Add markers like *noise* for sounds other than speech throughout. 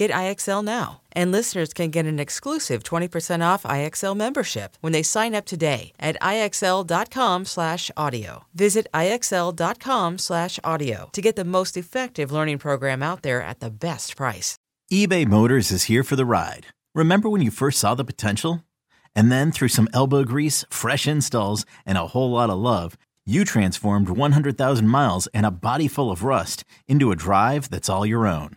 Get IXL now. And listeners can get an exclusive 20% off IXL membership when they sign up today at IXL.com/audio. Visit IXL.com/audio to get the most effective learning program out there at the best price. eBay Motors is here for the ride. Remember when you first saw the potential? And then through some elbow grease, fresh installs, and a whole lot of love, you transformed 100,000 miles and a body full of rust into a drive that's all your own.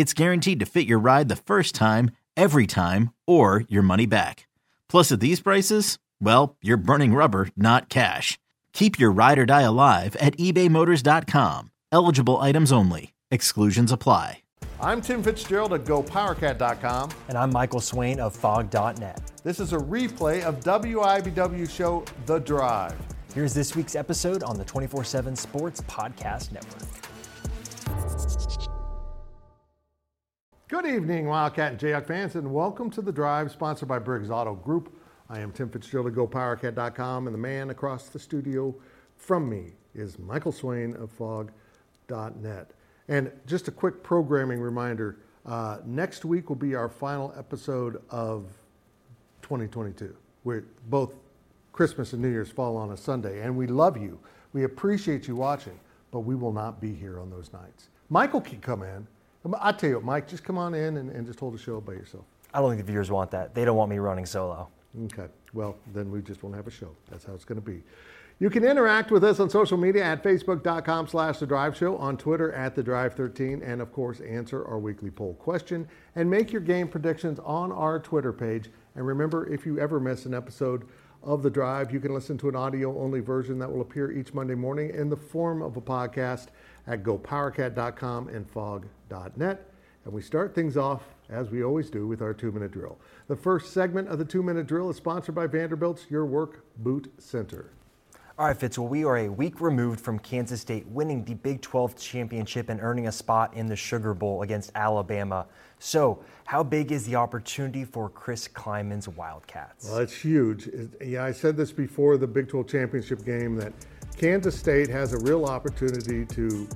it's guaranteed to fit your ride the first time, every time, or your money back. Plus, at these prices, well, you're burning rubber, not cash. Keep your ride or die alive at ebaymotors.com. Eligible items only. Exclusions apply. I'm Tim Fitzgerald at GoPowerCat.com. And I'm Michael Swain of PHOG.net. This is a replay of WIBW show The Drive. Here's this week's episode on the 24 7 Sports Podcast Network. Good evening, Wildcat and Jayhawk fans, and welcome to The Drive, sponsored by Briggs Auto Group. I am Tim Fitzgerald at GoPowerCat.com, and the man across the studio from me is Michael Swain of PHOG.net. And just a quick programming reminder uh, next week will be our final episode of 2022, where both Christmas and New Year's fall on a Sunday. And we love you. We appreciate you watching, but we will not be here on those nights. Michael can come in. I tell you what, Mike, just come on in and, and just hold the show by yourself. I don't think the viewers want that. They don't want me running solo. Okay. Well, then we just won't have a show. That's how it's going to be. You can interact with us on social media at facebook.com slash The Drive Show, on Twitter at The Drive 13, and of course, answer our weekly poll question and make your game predictions on our Twitter page. And remember, if you ever miss an episode of The Drive, you can listen to an audio only version that will appear each Monday morning in the form of a podcast at gopowercat.com and phog.net. And we start things off, as we always do, with our two minute drill. The first segment of the two minute drill is sponsored by Vanderbilt's Your Work Boot Center. All right, Fitz, well, we are a week removed from Kansas State winning the Big 12 championship and earning a spot in the Sugar Bowl against Alabama. So, how big is the opportunity for Chris Klieman's Wildcats? Well, it's huge. It, yeah, I said this before the Big 12 championship game that Kansas State has a real opportunity to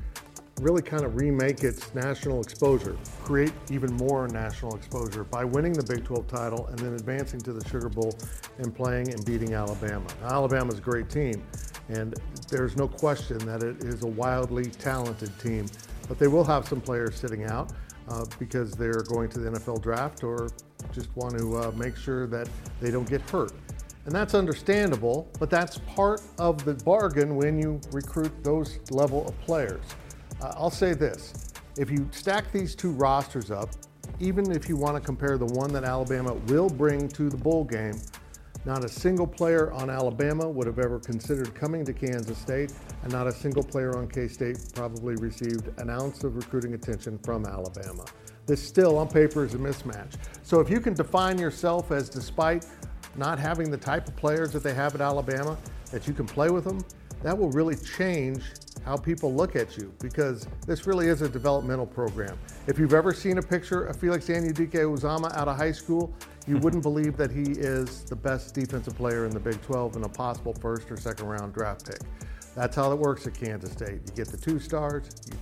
really kind of remake its national exposure, create even more national exposure by winning the Big 12 title and then advancing to the Sugar Bowl and playing and beating Alabama. Now, Alabama's a great team, and there's no question that it is a wildly talented team, but they will have some players sitting out uh, because they're going to the NFL draft or just want to uh, make sure that they don't get hurt. And that's understandable, but that's part of the bargain when you recruit those level of players. Uh, I'll say this if you stack these two rosters up, even if you want to compare the one that Alabama will bring to the bowl game, not a single player on Alabama would have ever considered coming to Kansas State, and not a single player on K State probably received an ounce of recruiting attention from Alabama. This still, on paper, is a mismatch. So if you can define yourself as, despite not having the type of players that they have at Alabama, that you can play with them, that will really change how people look at you because this really is a developmental program. If you've ever seen a picture of Felix Anudike-Uzomah out of high school, you hmm. wouldn't believe that he is the best defensive player in the Big 12 and a possible first or second round draft pick. That's how it works at Kansas State. You get the two stars, you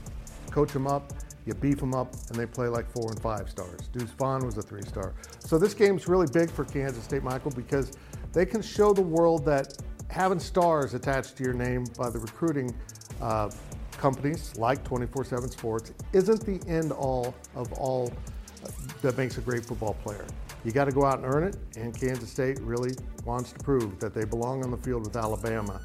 coach them up, you beef them up, and they play like four and five stars. Deuce Vaughn was a three star. So this game's really big for Kansas State, Michael, because they can show the world that having stars attached to your name by the recruiting uh, companies like 24 7 Sports isn't the end all of all that makes a great football player. You got to go out and earn it, and Kansas State really wants to prove that they belong on the field with Alabama.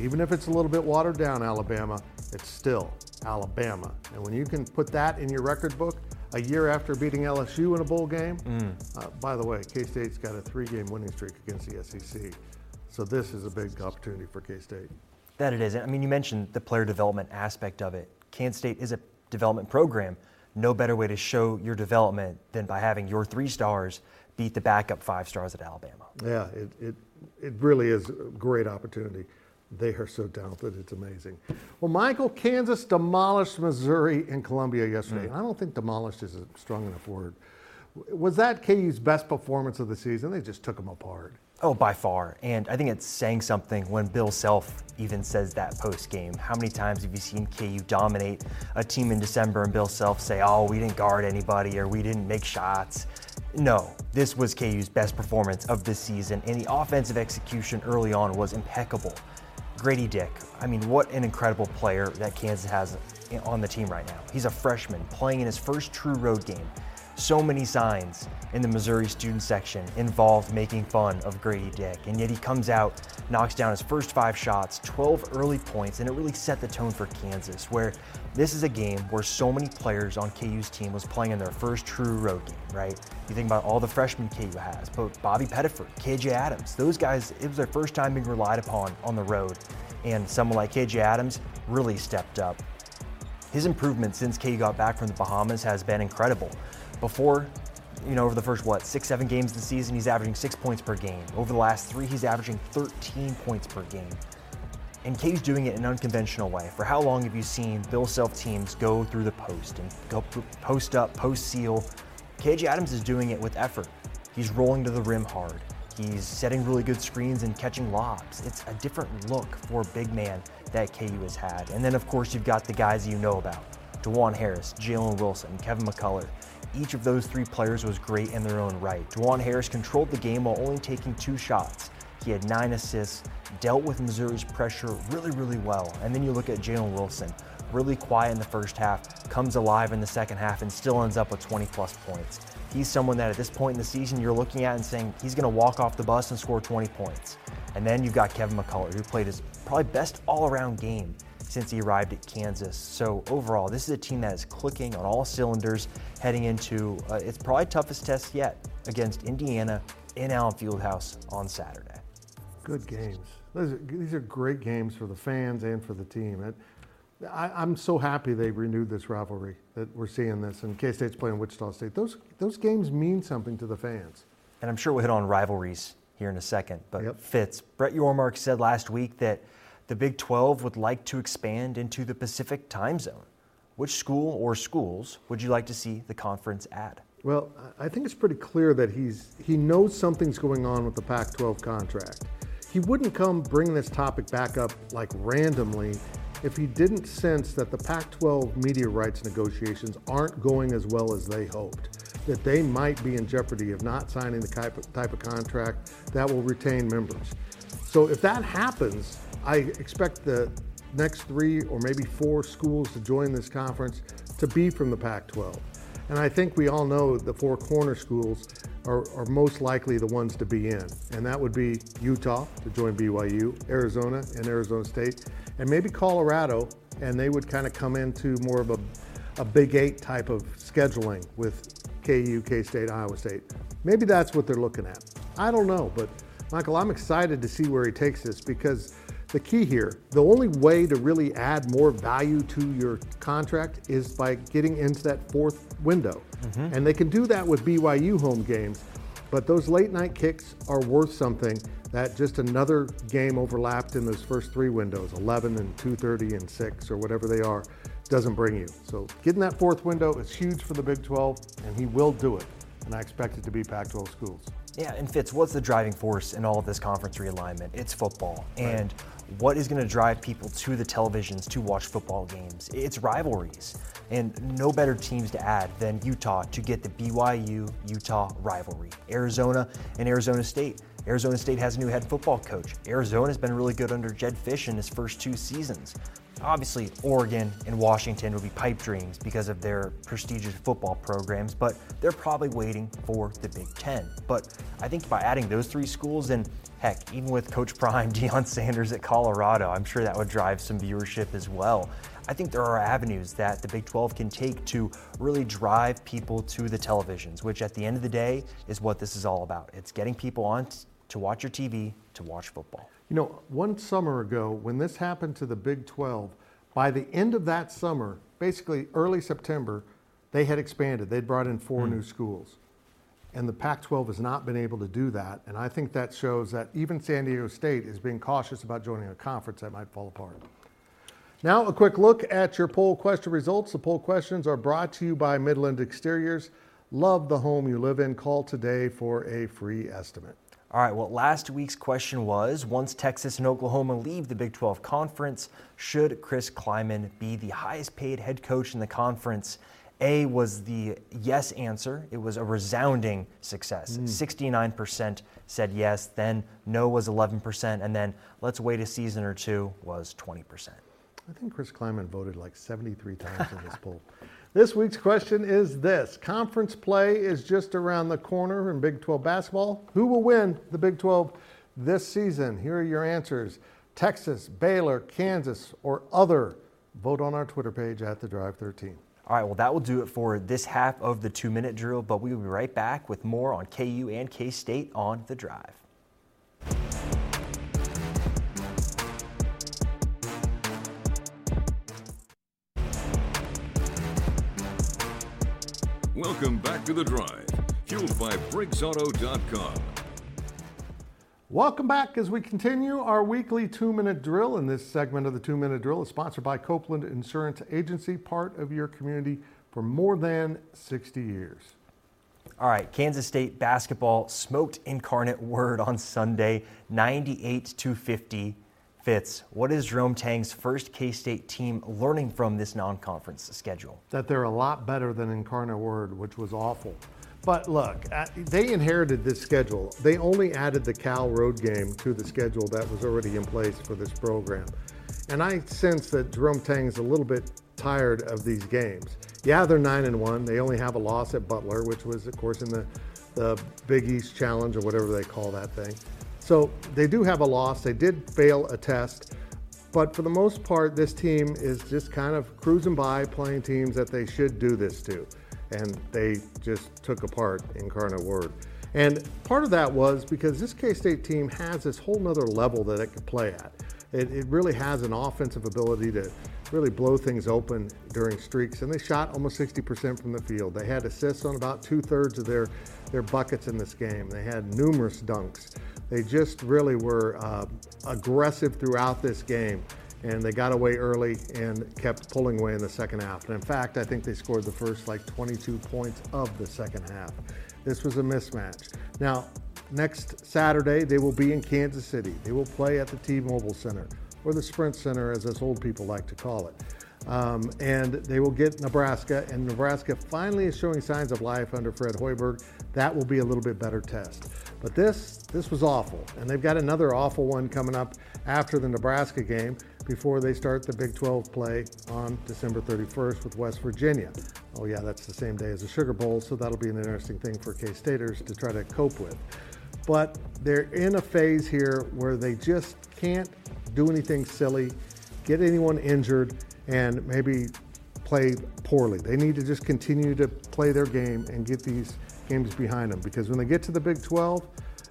Even if it's a little bit watered down, Alabama, it's still Alabama. And when you can put that in your record book a year after beating LSU in a bowl game, mm. uh, by the way, K State's got a three game winning streak against the SEC. So this is a big opportunity for K State. That it is. I mean, you mentioned the player development aspect of it. Kansas State is a development program. No better way to show your development than by having your three stars beat the backup five stars at Alabama. Yeah, it, it, it really is a great opportunity. They are so talented, it's amazing. Well, Michael, Kansas demolished Missouri and Columbia yesterday. Mm. I don't think demolished is a strong enough word. Was that KU's best performance of the season? They just took them apart. Oh, by far. And I think it's saying something when Bill Self even says that post game. How many times have you seen KU dominate a team in December and Bill Self say, oh, we didn't guard anybody or we didn't make shots? No, this was KU's best performance of this season, and the offensive execution early on was impeccable. Grady Dick, I mean, what an incredible player that Kansas has on the team right now. He's a freshman playing in his first true road game so many signs in the Missouri student section involved making fun of Grady Dick, and yet he comes out, knocks down his first five shots, 12 early points, and it really set the tone for Kansas, where this is a game where so many players on KU's team was playing in their first true road game, right? You think about all the freshmen KU has, but Bobby Pettiford, KJ Adams, those guys, it was their first time being relied upon on the road, and someone like KJ Adams really stepped up. His improvement since KU got back from the Bahamas has been incredible. Before, you know, over the first, what, six, seven games of the season, he's averaging six points per game. Over the last three, he's averaging 13 points per game. And K's doing it in an unconventional way. For how long have you seen Bill Self teams go through the post and go post up, post seal? KJ Adams is doing it with effort. He's rolling to the rim hard. He's setting really good screens and catching lobs. It's a different look for big man that KU has had. And then, of course, you've got the guys you know about Dajuan Harris, Jalen Wilson, Kevin McCullar each of those three players was great in their own right. Dajuan Harris controlled the game while only taking two shots. He had nine assists, dealt with Missouri's pressure really, really well. And then you look at Jalen Wilson, really quiet in the first half, comes alive in the second half, and still ends up with 20 plus points. He's someone that at this point in the season you're looking at and saying he's going to walk off the bus and score 20 points. And then you've got Kevin McCullar, who played his probably best all around game since he arrived at Kansas. So overall, this is a team that is clicking on all cylinders heading into uh, its probably toughest test yet against Indiana in Allen Fieldhouse on Saturday. Good games. These are great games for the fans and for the team. I, am so happy they renewed this rivalry that we're seeing this, and K State's playing Wichita State. Those those games mean something to the fans. And I'm sure we'll hit on rivalries here in a second. But yep. Fitz, Brett Yormark said last week that the Big 12 would like to expand into the Pacific time zone. Which school or schools would you like to see the conference add? Well, I think it's pretty clear that he's he knows something's going on with the Pac-12 contract. He wouldn't come bring this topic back up like randomly if he didn't sense that the Pac-12 media rights negotiations aren't going as well as they hoped. That they might be in jeopardy of not signing the type of, type of contract that will retain members. So if that happens, I expect the next three or maybe four schools to join this conference to be from the Pac 12. And I think we all know the four corner schools are, are, most likely the ones to be in. And that would be Utah to join BYU, Arizona and Arizona State, and maybe Colorado. And they would kind of come into more of a, a Big Eight type of scheduling with KU, K State, Iowa State. Maybe that's what they're looking at. I don't know. But Michael, I'm excited to see where he takes this because the key here, the only way to really add more value to your contract is by getting into that fourth window. Mm-hmm. And they can do that with BYU home games, but those late night kicks are worth something that just another game overlapped in those first three windows, 11 and 2:30 and 6 or whatever they are, doesn't bring you. So getting that fourth window is huge for the Big 12 and he will do it. And I expect it to be Pac 12 schools. Yeah, and Fitz, what's the driving force in all of this conference realignment? It's football. Right. And what is going to drive people to the televisions to watch football games? It's rivalries. And no better teams to add than Utah to get the BYU Utah rivalry. Arizona and Arizona State. Arizona State has a new head football coach. Arizona's been really good under Jedd Fisch in his first two seasons. Obviously, Oregon and Washington would be pipe dreams because of their prestigious football programs, but they're probably waiting for the Big Ten. But I think by adding those three schools, and heck, even with Coach *laughs* Prime, Deion Sanders at Colorado, I'm sure that would drive some viewership as well. I think there are avenues that the Big 12 can take to really drive people to the televisions, which at the end of the day is what this is all about. It's getting people on to watch your TV, to watch football. You know, one summer ago, when this happened to the Big 12, by the end of that summer, basically early September, they had expanded. They'd brought in four mm. new schools. And the Pac 12 has not been able to do that. And I think that shows that even San Diego State is being cautious about joining a conference that might fall apart. Now, a quick look at your poll question results. The poll questions are brought to you by Midland Exteriors. Love the home you live in. Call today for a free estimate. All right, well, last week's question was once Texas and Oklahoma leave the Big 12 Conference, should Chris Klieman be the highest paid head coach in the conference? A was the yes answer. It was a resounding success. Mm. 69% said yes, then no was 11%, and then let's wait a season or two was 20%. I think Chris Klieman voted like 73 times in this *laughs* poll. This week's question is this Conference play is just around the corner in Big 12 basketball. Who will win the Big 12 this season? Here are your answers Texas, Baylor, Kansas, or other. Vote on our Twitter page at The Drive 13. All right, well, that will do it for this half of the two minute drill, but we will be right back with more on KU and K State on The Drive. Welcome back to the drive, fueled by BriggsAuto.com. Welcome back as we continue our weekly two minute drill. And this segment of the two minute drill is sponsored by Copeland Insurance Agency, part of your community for more than 60 years. All right, Kansas State basketball smoked Incarnate Word on Sunday, 98 to 50 Fitz, what is Jerome Tang's first K State team learning from this non conference schedule? That they're a lot better than Incarnate Word, which was awful. But look, uh, they inherited this schedule. They only added the Cal Road game to the schedule that was already in place for this program. And I sense that Jerome Tang is a little bit tired of these games. Yeah, they're 9 and 1. They only have a loss at Butler, which was, of course, in the, the Big East Challenge or whatever they call that thing. So they do have a loss. They did fail a test. But for the most part, this team is just kind of cruising by playing teams that they should do this to. And they just took apart Incarnate Word. And part of that was because this K State team has this whole nother level that it could play at. It, it, really has an offensive ability to really blow things open during streaks. And they shot almost 60% from the field. They had assists on about two thirds of their, their buckets in this game. They had numerous dunks. They just really were uh, aggressive throughout this game, and they got away early and kept pulling away in the second half. And in fact, I think they scored the first like 22 points of the second half. This was a mismatch. Now, next Saturday, they will be in Kansas City. They will play at the T Mobile Center, or the Sprint Center, as us old people like to call it. Um, and they will get Nebraska, and Nebraska finally is showing signs of life under Fred Hoiberg. That will be a little bit better test. But this, this was awful, and they've got another awful one coming up after the Nebraska game before they start the Big 12 play on December 31st with West Virginia. Oh yeah, that's the same day as the Sugar Bowl, so that'll be an interesting thing for K-Staters to try to cope with. But they're in a phase here where they just can't do anything silly, get anyone injured, and maybe play poorly. They need to just continue to play their game and get these games behind them because when they get to the Big 12,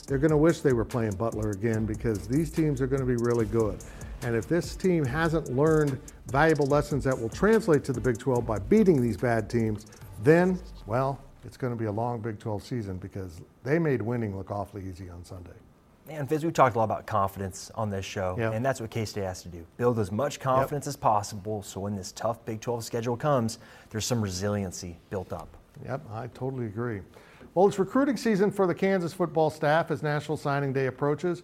they're going to wish they were playing Butler again because these teams are going to be really good. And if this team hasn't learned valuable lessons that will translate to the Big 12 by beating these bad teams, then, well, it's going to be a long Big 12 season because they made winning look awfully easy on Sunday. And Fitz, we talked a lot about confidence on this show, yep. and that's what K State has to do. Build as much confidence yep. as possible so when this tough Big 12 schedule comes, there's some resiliency built up. Yep, I totally agree. Well, it's recruiting season for the Kansas football staff as National Signing Day approaches.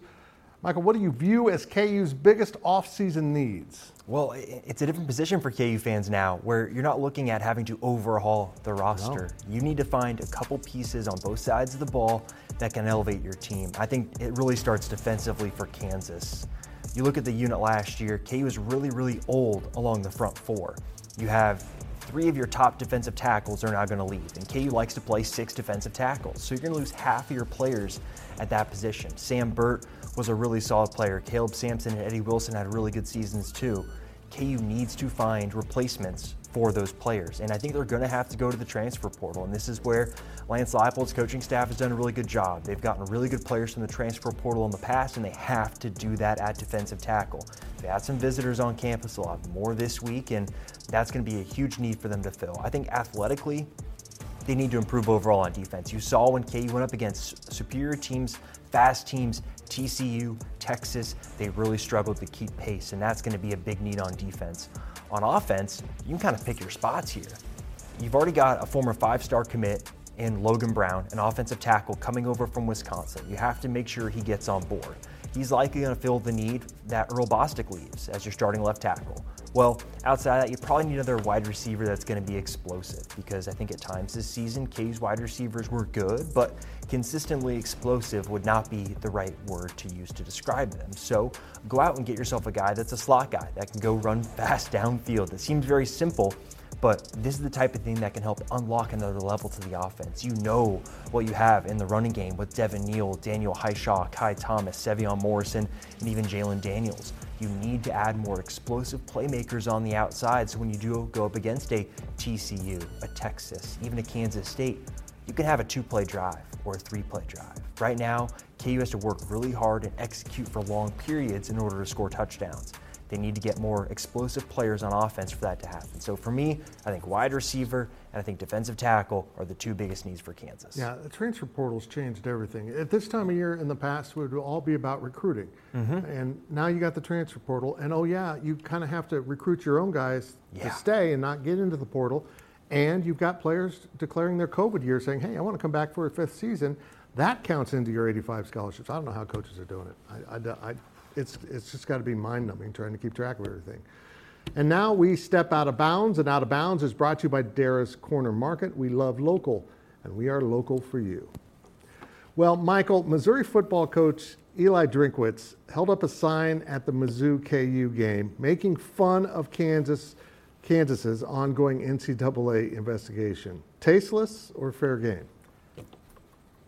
Michael, what do you view as KU's biggest offseason needs? Well, it's a different position for KU fans now where you're not looking at having to overhaul the roster. No. You need to find a couple pieces on both sides of the ball that can elevate your team. I think it really starts defensively for Kansas. You look at the unit last year, KU was really, really old along the front four. You have three of your top defensive tackles are now going to leave, and KU likes to play six defensive tackles. So you're going to lose half of your players at that position. Sam Burt was a really solid player. Caleb Sampson and Eddie Wilson had really good seasons too. KU needs to find replacements for those players. And I think they're going to have to go to the transfer portal. And this is where Lance Leipold's coaching staff has done a really good job. They've gotten really good players from the transfer portal in the past, and they have to do that at defensive tackle. They had some visitors on campus. They'll have more this week, and that's going to be a huge need for them to fill. I think athletically, they need to improve overall on defense. You saw when KU went up against superior teams, fast teams, TCU, Texas, they really struggled to keep pace, and that's going to be a big need on defense. On offense, you can kind of pick your spots here. You've already got a former five star commit in Logan Brown, an offensive tackle coming over from Wisconsin. You have to make sure he gets on board. He's likely going to fill the need that Earl Bostick leaves as your starting left tackle. Well, outside of that, you probably need another wide receiver that's going to be explosive because I think at times this season, K's wide receivers were good, but consistently explosive would not be the right word to use to describe them. So go out and get yourself a guy that's a slot guy that can go run fast *laughs* downfield. It seems very simple, but this is the type of thing that can help unlock another level to the offense. You know what you have in the running game with Devin Neal, Daniel Hishaw, Ky Thomas, Sevion Morrison, and even Jalon Daniels. You need to add more explosive playmakers on the outside so when you do go up against a TCU, a Texas, even a Kansas State, you can have a two play drive or a three play drive. Right now, KU has to work really hard and execute for long periods in order to score touchdowns. They need to get more explosive players on offense for that to happen. So for me, I think wide receiver and I think defensive tackle are the two biggest needs for Kansas. Yeah, the transfer portal's changed everything. At this time of year in the past, it would all be about recruiting. Mm-hmm. And now you got the transfer portal. And oh, yeah, you kind of have to recruit your own guys yeah. to stay and not get into the portal. And you've got players declaring their COVID year saying, hey, I want to come back for a fifth season. That counts into your 85 scholarships. I don't know how coaches are doing it. I, I, I it's, it's just got to be mind numbing trying to keep track of everything. And now we step out of bounds, and out of bounds is brought to you by Dara's Corner Market. We love local, and we are local for you. Well, Michael, Missouri football coach Eli Drinkwitz held up a sign at the Mizzou KU game making fun of Kansas, Kansas's ongoing NCAA investigation. Tasteless or fair game?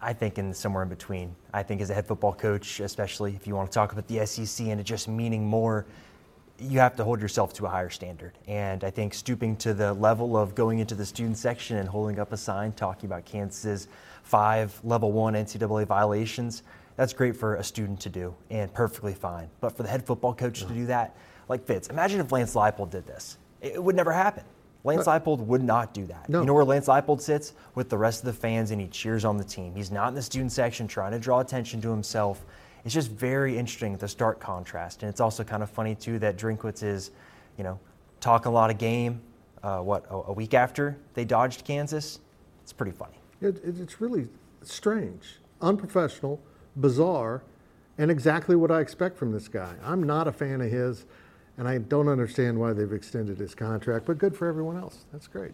I think in somewhere in between. I think as a head football coach, especially if you want to talk about the SEC and it just meaning more, you have to hold yourself to a higher standard. And I think stooping to the level of going into the student section and holding up a sign talking about Kansas's five level one NCAA violations, that's great for a student to do and perfectly fine. But for the head football coach yeah. to do that, like Fitz, imagine if Lance Leipold did this. It would never happen. Lance Leipold would not do that. No. You know where Lance Leipold sits? With the rest of the fans and he cheers on the team. He's not in the student section trying to draw attention to himself. It's just very interesting, the stark contrast. And it's also kind of funny, too, that Drinkwitz is, you know, talking a lot of game, uh, what, a, a, week after they dodged Kansas? It's pretty funny. It, it's really strange, unprofessional, bizarre, and exactly what I expect from this guy. I'm not a fan of his. And I don't understand why they've extended his contract, but good for everyone else. That's great.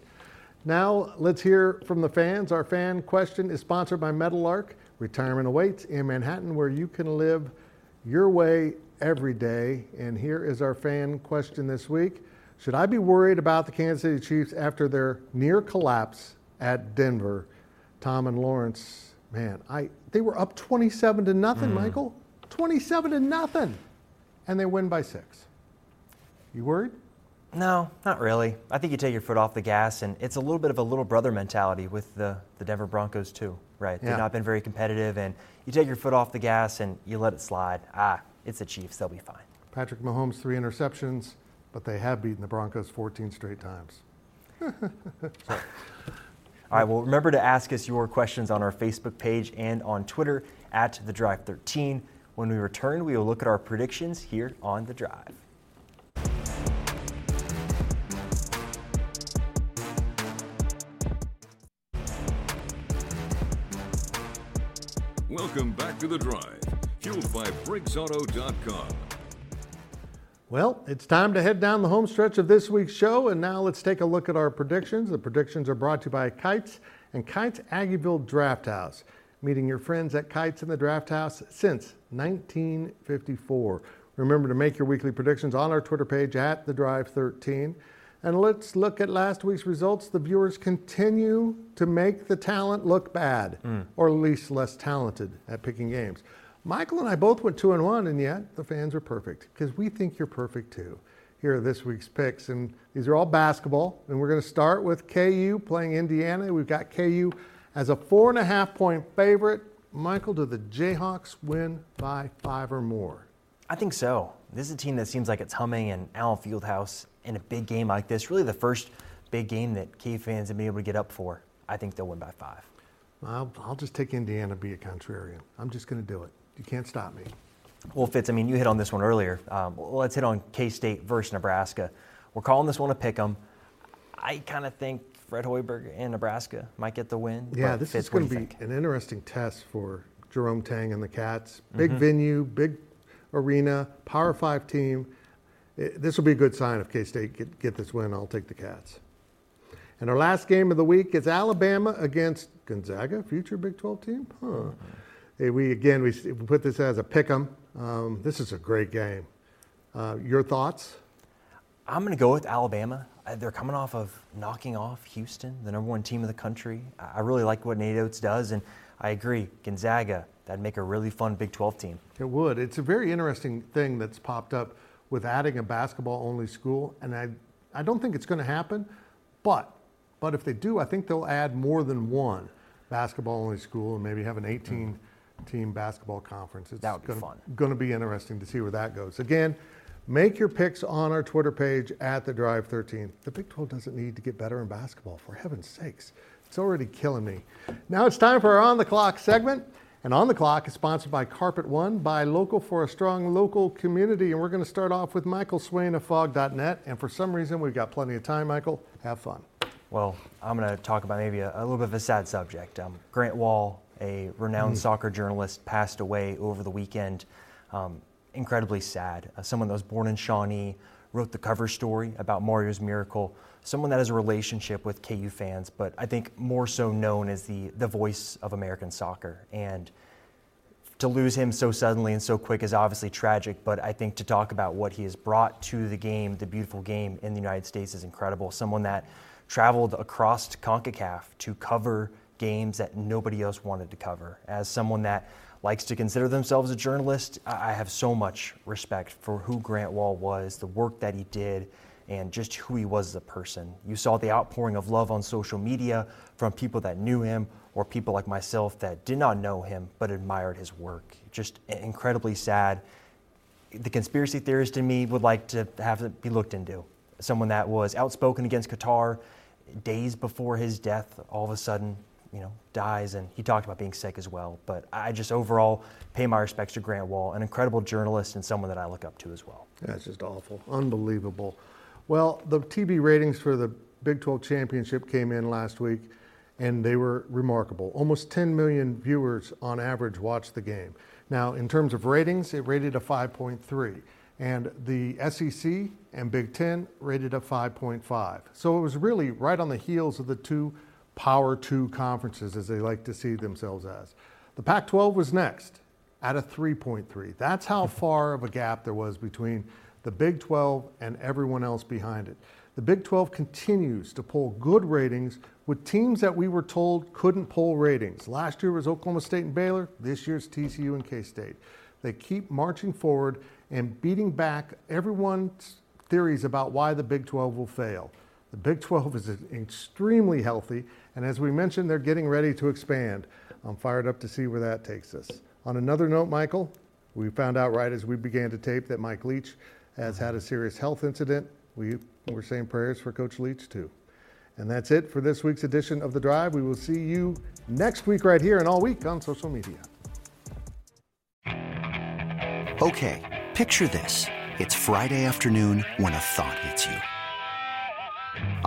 Now, let's hear from the fans. Our fan question is sponsored by Meadowlark. Retirement awaits in Manhattan, where you can live your way every day. And here is our fan question this week Should I be worried about the Kansas City Chiefs after their near collapse at Denver? Tom and Lawrence, man, I they were up 27 to nothing, mm. Michael. 27 to nothing. And they win by six. You worried? No, not really. I think you take your foot off the gas, and it's a little bit of a little brother mentality with the, the Denver Broncos, too, right? They've not been very competitive, and you take your foot off the gas and you let it slide. Ah, it's the Chiefs. They'll be fine. Patrick Mahomes, three interceptions, but they have beaten the Broncos 14 straight times. *laughs* All right, well, remember to ask us your questions on our Facebook page and on Twitter at The Drive 13. When we return, we will look at our predictions here on The Drive. Welcome back to the drive, fueled by BriggsAuto.com. Well, it's time to head down the home stretch of this week's show, and now let's take a look at our predictions. The predictions are brought to you by Kites and Kites Aggieville Draft House, meeting your friends at Kites in the Draft House since 1954. Remember to make your weekly predictions on our Twitter page at the Drive 13. And let's look at last week's results. The viewers continue to make the talent look bad, mm. or at least less talented at picking games. Michael and I both went two and one, and yet the fans are perfect because we think you're perfect too. Here are this week's picks, and these are all basketball. And we're going to start with KU playing Indiana. We've got KU as a four and a half point favorite. Michael, do the Jayhawks win by five or more? I think so. This is a team that seems like it's humming in Allen Fieldhouse in a big game like this. Really, the first big game that KU fans have been able to get up for. I think they'll win by five. I'll, I'll just take Indiana, be a contrarian. I'm just going to do it. You can't stop me. Well, Fitz, I mean, you hit on this one earlier. Um, let's hit on K State versus Nebraska. We're calling this one a pick 'em. I kind of think Fred Hoiberg and Nebraska might get the win. Yeah, this Fitz, is going to be think? an interesting test for Jerome Tang and the Cats. Big Mm-hmm. venue, big arena, Power Five team. Eh, This will be a good sign if K State get, get this win. I'll take the Cats. And our last game of the week is Alabama against Gonzaga, future Big 12 team. Huh. Mm-hmm. Eh, We again we, we put this as a pick 'em. Um, this is a great game. Uh, your thoughts? I'm going to go with Alabama. Uh, They're coming off of knocking off Houston, the number one team of the country. I really like what Nate Oats does, and I agree. Gonzaga, that'd make a really fun Big 12 team. It would. It's a very interesting thing that's popped up with adding a basketball only school, and I, I don't think it's going to happen, but, but if they do, I think they'll add more than one basketball only school and maybe have an 18 team basketball conference. It's That would be gonna, fun. Going to be interesting to see where that goes. Again, make your picks on our Twitter page at the Drive 13. The Big 12 doesn't need to get better in basketball, for heaven's sakes. It's already killing me. Now it's time for our On the Clock segment. And On the Clock is sponsored by Carpet One, by Local for a Strong Local Community. And we're going to start off with Michael Swain of PHOG.net. And for some reason, we've got plenty of time, Michael. Have fun. Well, I'm going to talk about maybe a, a little bit of a sad subject. Um, Grant Wahl, a renowned soccer journalist, passed away over the weekend. Um, incredibly sad. Uh, someone that was born in Shawnee, wrote the cover story about Mario's miracle. Someone that has a relationship with KU fans, but I think more so known as the the voice of American soccer. And to lose him so suddenly and so quick is obviously tragic, but I think to talk about what he has brought to the game, the beautiful game in the United States, is incredible. Someone that traveled across CONCACAF to cover games that nobody else wanted to cover. As someone that likes to consider themselves a journalist, I have so much respect for who Grant Wahl was, the work that he did, and just who he was as a person. You saw the outpouring of love on social media from people that knew him or people like myself that did not know him but admired his work. Just incredibly sad. The conspiracy theorist in me would like to have it be looked into. Someone that was outspoken against Qatar days before his death, all of a sudden, you know, dies, and he talked about being sick as well. But I just overall pay my respects to Grant Wahl, an incredible journalist and someone that I look up to as well. That's just awful. Unbelievable. Well, the TV ratings for the Big 12 championship came in last week, and they were remarkable. Almost 10 million viewers on average watched the game. Now, in terms of ratings, it rated a 5.3, and the SEC and Big 10 rated a 5.5. So it was really right on the heels of the two Power Two conferences, as they like to see themselves as. The Pac 12 was next at a 3.3. That's how mm-hmm. far of a gap there was between the Big 12 and everyone else behind it. The Big 12 continues to pull good ratings with teams that we were told couldn't pull ratings. Last year was Oklahoma State and Baylor, this year's TCU and K State. They keep marching forward and beating back everyone's theories about why the Big 12 will fail. The Big 12 is extremely healthy, and as we mentioned, they're getting ready to expand. I'm fired up to see where that takes us. On another note, Michael, we found out right as we began to tape that Mike Leach has had a serious health incident. We were saying prayers for Coach Leach too. And that's it for this week's edition of The Drive. We will see you next week right here and all week on social media. Okay, picture this. It's Friday afternoon when a thought hits you.